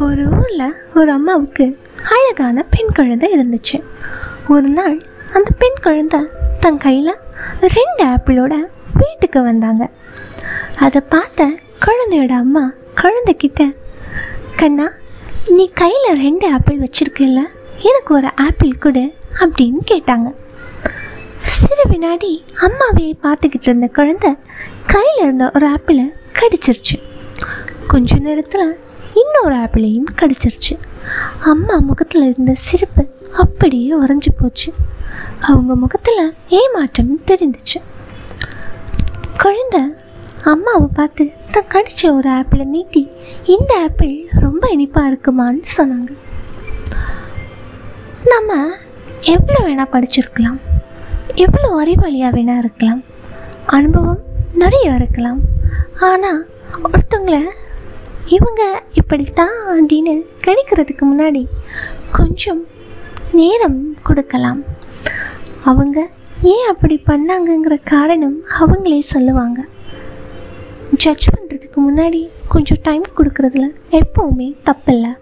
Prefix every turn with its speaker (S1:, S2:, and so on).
S1: ஒரு ஊரில் ஒரு அம்மாவுக்கு அழகான பெண் குழந்தை இருந்துச்சு. ஒரு நாள் அந்த பெண் குழந்தை தன் கையில் ரெண்டு ஆப்பிளோட வீட்டுக்கு வந்தாங்க. அதை பார்த்த குழந்தையோட அம்மா குழந்தைக்கிட்ட கண்ணா நீ கையில் ரெண்டு ஆப்பிள் வச்சுருக்கில்ல எனக்கு ஒரு ஆப்பிள் கொடு அப்படின்னு கேட்டாங்க. பின்னாடி அம்மாவையே பார்த்துக்கிட்டு இருந்த குழந்தை கையில் இருந்த ஒரு ஆப்பிளை கடிச்சிருச்சு. கொஞ்ச நேரத்தில் இன்னொரு ஆப்பிளையும் கடிச்சிருச்சு. அம்மா முகத்தில் இருந்த சிரிப்பு அப்படியே உறைஞ்சி போச்சு. அவங்க முகத்தில் ஏமாற்றம் தெரிந்துச்சு குழந்தை அம்மாவை பார்த்து தான் கடிச்ச ஒரு ஆப்பிளை நீட்டி இந்த ஆப்பிள் ரொம்ப இனிப்பாக இருக்குமான்னு சொன்னாங்க. நம்ம எவ்வளோ வேணால் படிச்சிருக்கலாம். எவ்வளோ அறிவாளியாக வேணால் இருக்கலாம். அனுபவம் நிறைய இருக்கலாம். ஆனால் ஒருத்தவங்களை இவங்க இப்படித்தான் அப்படின்னு கிடைக்கிறதுக்கு முன்னாடி கொஞ்சம் நேரம் கொடுக்கலாம். அவங்க ஏன் அப்படி பண்ணாங்கங்கிற காரணம் அவங்களே சொல்லுவாங்க. ஜட்ஜ் பண்ணுறதுக்கு முன்னாடி கொஞ்சம் டைம் கொடுக்குறதுல எப்போவுமே தப்பில்லை.